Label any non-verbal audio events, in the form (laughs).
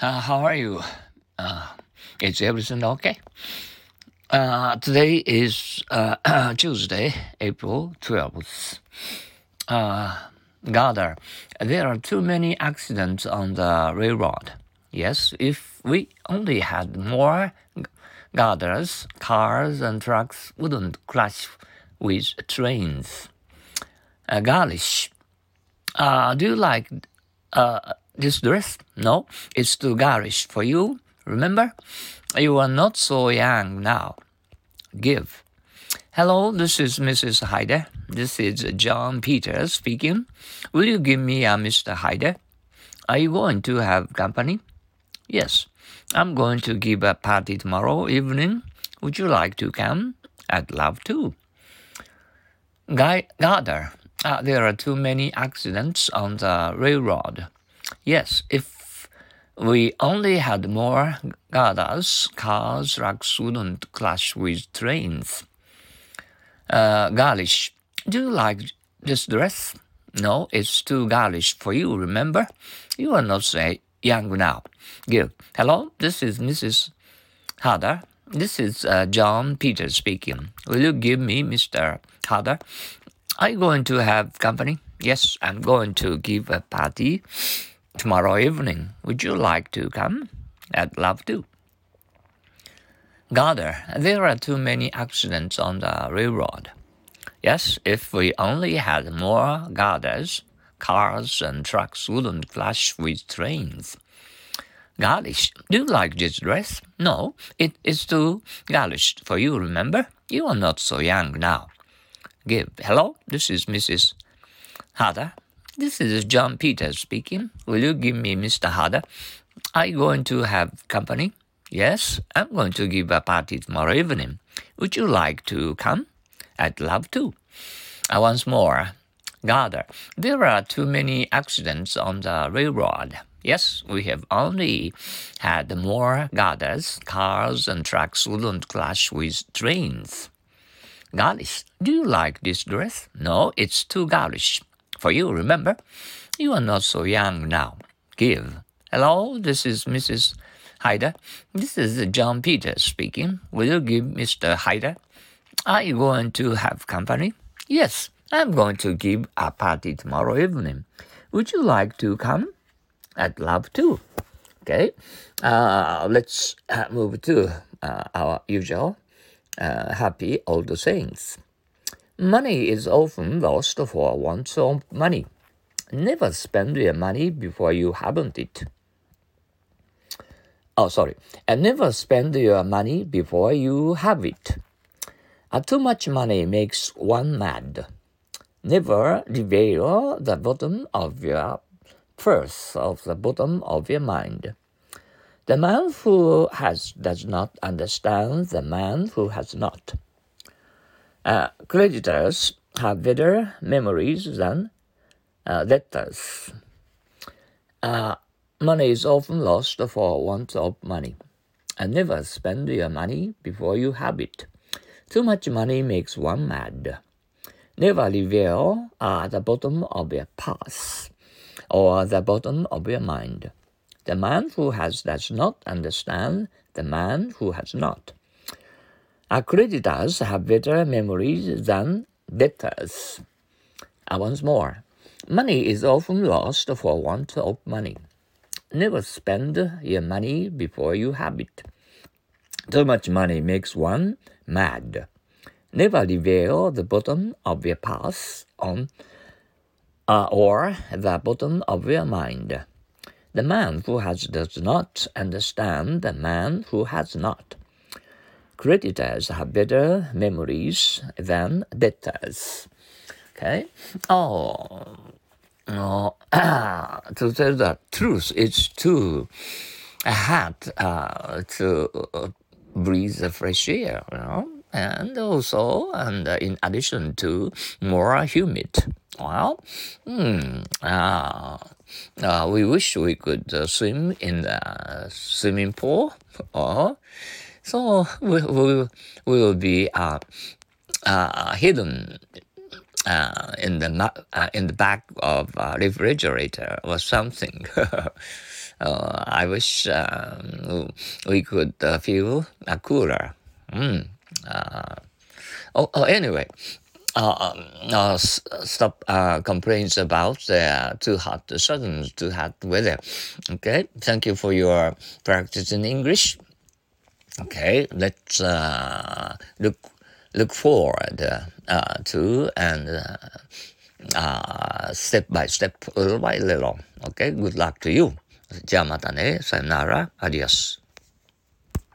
Uh, how are you? Uh, is everything okay? Uh, today is uh, (clears throat) Tuesday, April 12th. Uh, Gather, there are too many accidents on the railroad. Yes, if we only had more gathers, cars and trucks wouldn't clash with trains. Uh, Garlish, uh, do you like this dress? No, it's too garish for you. Remember? You are not so young now. Give. Hello, this is Mrs. Hyder. This is John Peters speaking. Will you give me a Mr. Hyder? Are you going to have company? Yes, I'm going to give a party tomorrow evening. Would you like to come? I'd love to. Guy Gardner, uh, there are too many accidents on the railroad. Yes, if we only had more Gardas, cars, trucks wouldn't clash with trains. Uh, garlish, do you like this dress? No, it's too garlish for you, remember? You are not so young now. Give. Hello, this is Mrs. Harder. This is uh, John Peters speaking. Will you give me Mr. Harder? Are you going to have company? Yes, I'm going to give a party tomorrow evening. Would you like to come? I'd love to. Gather, there are too many accidents on the railroad. Yes, if we only had more gathers, cars and trucks wouldn't clash with trains. Garlish, do you like this dress? No, it is too garlish for you, remember? You are not so young now. Give. Hello, this is Mrs. Harder. This is John Peters speaking. Will you give me Mr. Are you going to have company? Yes, I'm going to give a party tomorrow evening. Would you like to come? I'd love to. Uh, once more, Gather, there are too many accidents on the railroad. Yes, we have only had more gathers, cars and trucks wouldn't clash with trains. Garlish, do you like this dress? No, it's too garlish. For you, remember? You are not so young now. Give. Hello, this is Mrs. Hyder. This is John Peters speaking. Will you give Mr. Hyder? Are you going to have company? Yes, I'm going to give a party tomorrow evening. Would you like to come? I'd love to. Okay, uh, let's uh, move to uh, our usual uh, happy old sayings. Money is often lost for want of money. Never spend your money before you haven't it. Oh, sorry. And never spend your money before you have it. Uh, too much money makes one mad. Never reveal the bottom of your purse of the bottom of your mind. The man who has does not understand the man who has not. Uh, creditors have better memories than uh, debtors. Uh, Money is often lost for want of money. And never spend your money before you have it. Too much money makes one mad. Never reveal at the bottom of your purse or the bottom of your mind. The man who has does not understand the man who has not. Our creditors have better memories than debtors. Once more, money is often lost for want of money. Never spend your money before you have it. Too much money makes one mad. Never reveal the bottom of your purse on uh, or the bottom of your mind. The man who has does not understand the man who has not. Creditors have better memories than debtors. Okay. Oh, no, (clears throat) to tell the truth, it's too hard uh, to uh, breathe the fresh air, you know, and also, and uh, in addition to more humid. Well, hmm, uh, uh, we wish we could uh, swim in the swimming pool, or so we, we, we will be uh, uh, hidden uh, in the uh, in the back of a refrigerator or something. (laughs) Uh, I wish um, we could uh, feel uh, cooler. Mm. Oh, oh, anyway, uh, um, stop complaints about the too hot, sudden too hot weather. Okay, thank you for your practice in English. Okay, let's uh, look look forward uh, to and uh, uh, step by step, little by little. Okay, good luck to you. じゃあまたね。さよなら。アディアス。